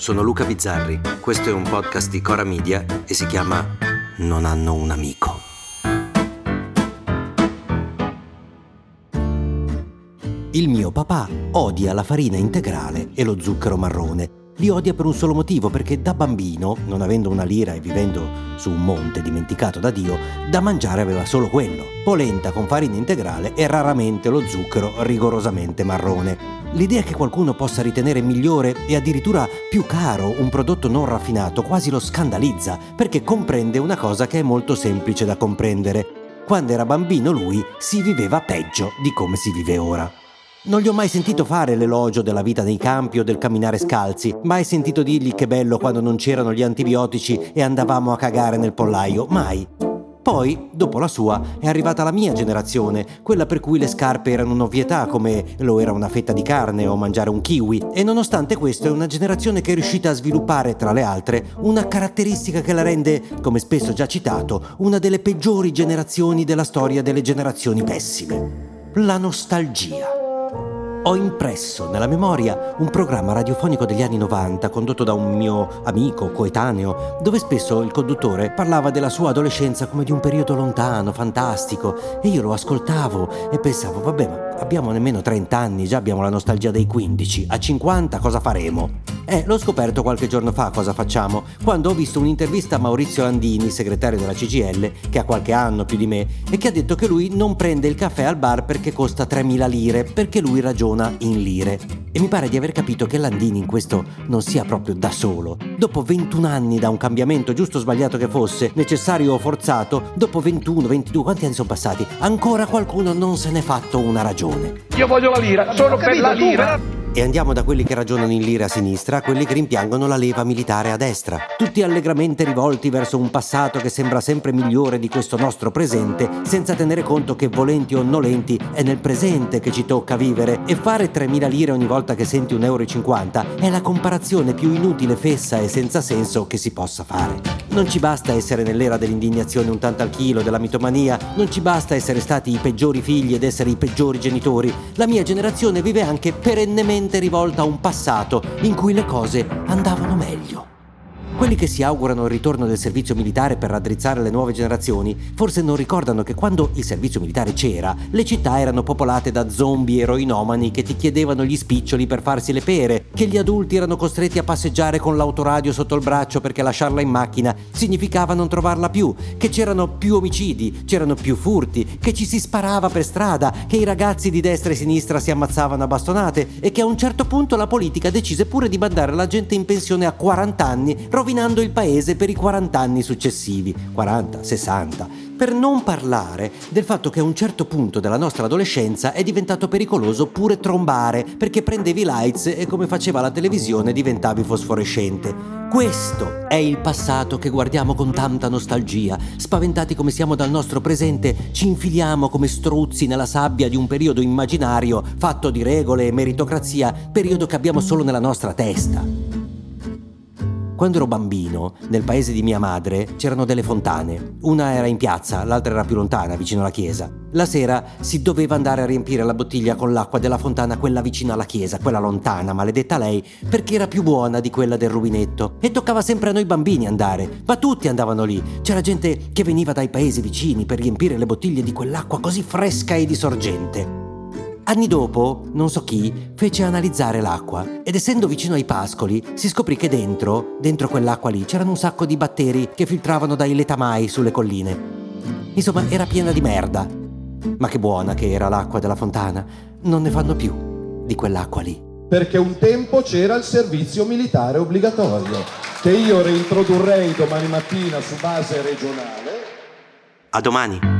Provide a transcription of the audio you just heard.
Sono Luca Bizzarri, questo è un podcast di Cora Media e si chiama Non hanno un amico. Il mio papà odia la farina integrale e lo zucchero marrone li odia per un solo motivo, perché da bambino, non avendo una lira e vivendo su un monte dimenticato da Dio, da mangiare aveva solo quello, polenta con farina integrale e raramente lo zucchero rigorosamente marrone. L'idea che qualcuno possa ritenere migliore e addirittura più caro un prodotto non raffinato quasi lo scandalizza, perché comprende una cosa che è molto semplice da comprendere. Quando era bambino lui si viveva peggio di come si vive ora. Non gli ho mai sentito fare l'elogio della vita nei campi o del camminare scalzi, mai sentito dirgli che bello quando non c'erano gli antibiotici e andavamo a cagare nel pollaio, mai. Poi, dopo la sua, è arrivata la mia generazione, quella per cui le scarpe erano un'ovvietà come lo era una fetta di carne o mangiare un kiwi, e nonostante questo è una generazione che è riuscita a sviluppare, tra le altre, una caratteristica che la rende, come spesso già citato, una delle peggiori generazioni della storia delle generazioni pessime. La nostalgia. Ho impresso nella memoria un programma radiofonico degli anni 90 condotto da un mio amico coetaneo, dove spesso il conduttore parlava della sua adolescenza come di un periodo lontano, fantastico, e io lo ascoltavo e pensavo, vabbè, ma abbiamo nemmeno 30 anni, già abbiamo la nostalgia dei 15, a 50 cosa faremo? Eh, l'ho scoperto qualche giorno fa cosa facciamo, quando ho visto un'intervista a Maurizio Landini, segretario della CGL, che ha qualche anno più di me, e che ha detto che lui non prende il caffè al bar perché costa 3.000 lire, perché lui ragiona in lire. E mi pare di aver capito che Landini in questo non sia proprio da solo. Dopo 21 anni da un cambiamento, giusto o sbagliato che fosse, necessario o forzato, dopo 21, 22, quanti anni sono passati? Ancora qualcuno non se n'è fatto una ragione. Io voglio la lira, sono per la lira. E andiamo da quelli che ragionano in lire a sinistra a quelli che rimpiangono la leva militare a destra, tutti allegramente rivolti verso un passato che sembra sempre migliore di questo nostro presente, senza tenere conto che volenti o nolenti è nel presente che ci tocca vivere e fare 3.000 lire ogni volta che senti 1,50 euro è la comparazione più inutile, fessa e senza senso che si possa fare. Non ci basta essere nell'era dell'indignazione un tanto al chilo, della mitomania, non ci basta essere stati i peggiori figli ed essere i peggiori genitori. La mia generazione vive anche perennemente rivolta a un passato in cui le cose andavano meglio. Quelli che si augurano il ritorno del servizio militare per raddrizzare le nuove generazioni forse non ricordano che quando il servizio militare c'era, le città erano popolate da zombie eroinomani che ti chiedevano gli spiccioli per farsi le pere, che gli adulti erano costretti a passeggiare con l'autoradio sotto il braccio perché lasciarla in macchina significava non trovarla più, che c'erano più omicidi, c'erano più furti, che ci si sparava per strada, che i ragazzi di destra e sinistra si ammazzavano a bastonate e che a un certo punto la politica decise pure di mandare la gente in pensione a 40 anni, rovinando rovinando il paese per i 40 anni successivi, 40, 60, per non parlare del fatto che a un certo punto della nostra adolescenza è diventato pericoloso pure trombare, perché prendevi lights e come faceva la televisione diventavi fosforescente. Questo è il passato che guardiamo con tanta nostalgia. Spaventati come siamo dal nostro presente, ci infiliamo come struzzi nella sabbia di un periodo immaginario fatto di regole e meritocrazia, periodo che abbiamo solo nella nostra testa. Quando ero bambino, nel paese di mia madre, c'erano delle fontane. Una era in piazza, l'altra era più lontana, vicino alla chiesa. La sera si doveva andare a riempire la bottiglia con l'acqua della fontana, quella vicino alla chiesa, quella lontana, maledetta lei, perché era più buona di quella del rubinetto. E toccava sempre a noi bambini andare, ma tutti andavano lì. C'era gente che veniva dai paesi vicini per riempire le bottiglie di quell'acqua così fresca e di sorgente. Anni dopo, non so chi, fece analizzare l'acqua ed essendo vicino ai pascoli si scoprì che dentro, dentro quell'acqua lì, c'erano un sacco di batteri che filtravano dai letamai sulle colline. Insomma, era piena di merda. Ma che buona che era l'acqua della fontana. Non ne fanno più di quell'acqua lì. Perché un tempo c'era il servizio militare obbligatorio, che io reintrodurrei domani mattina su base regionale. A domani.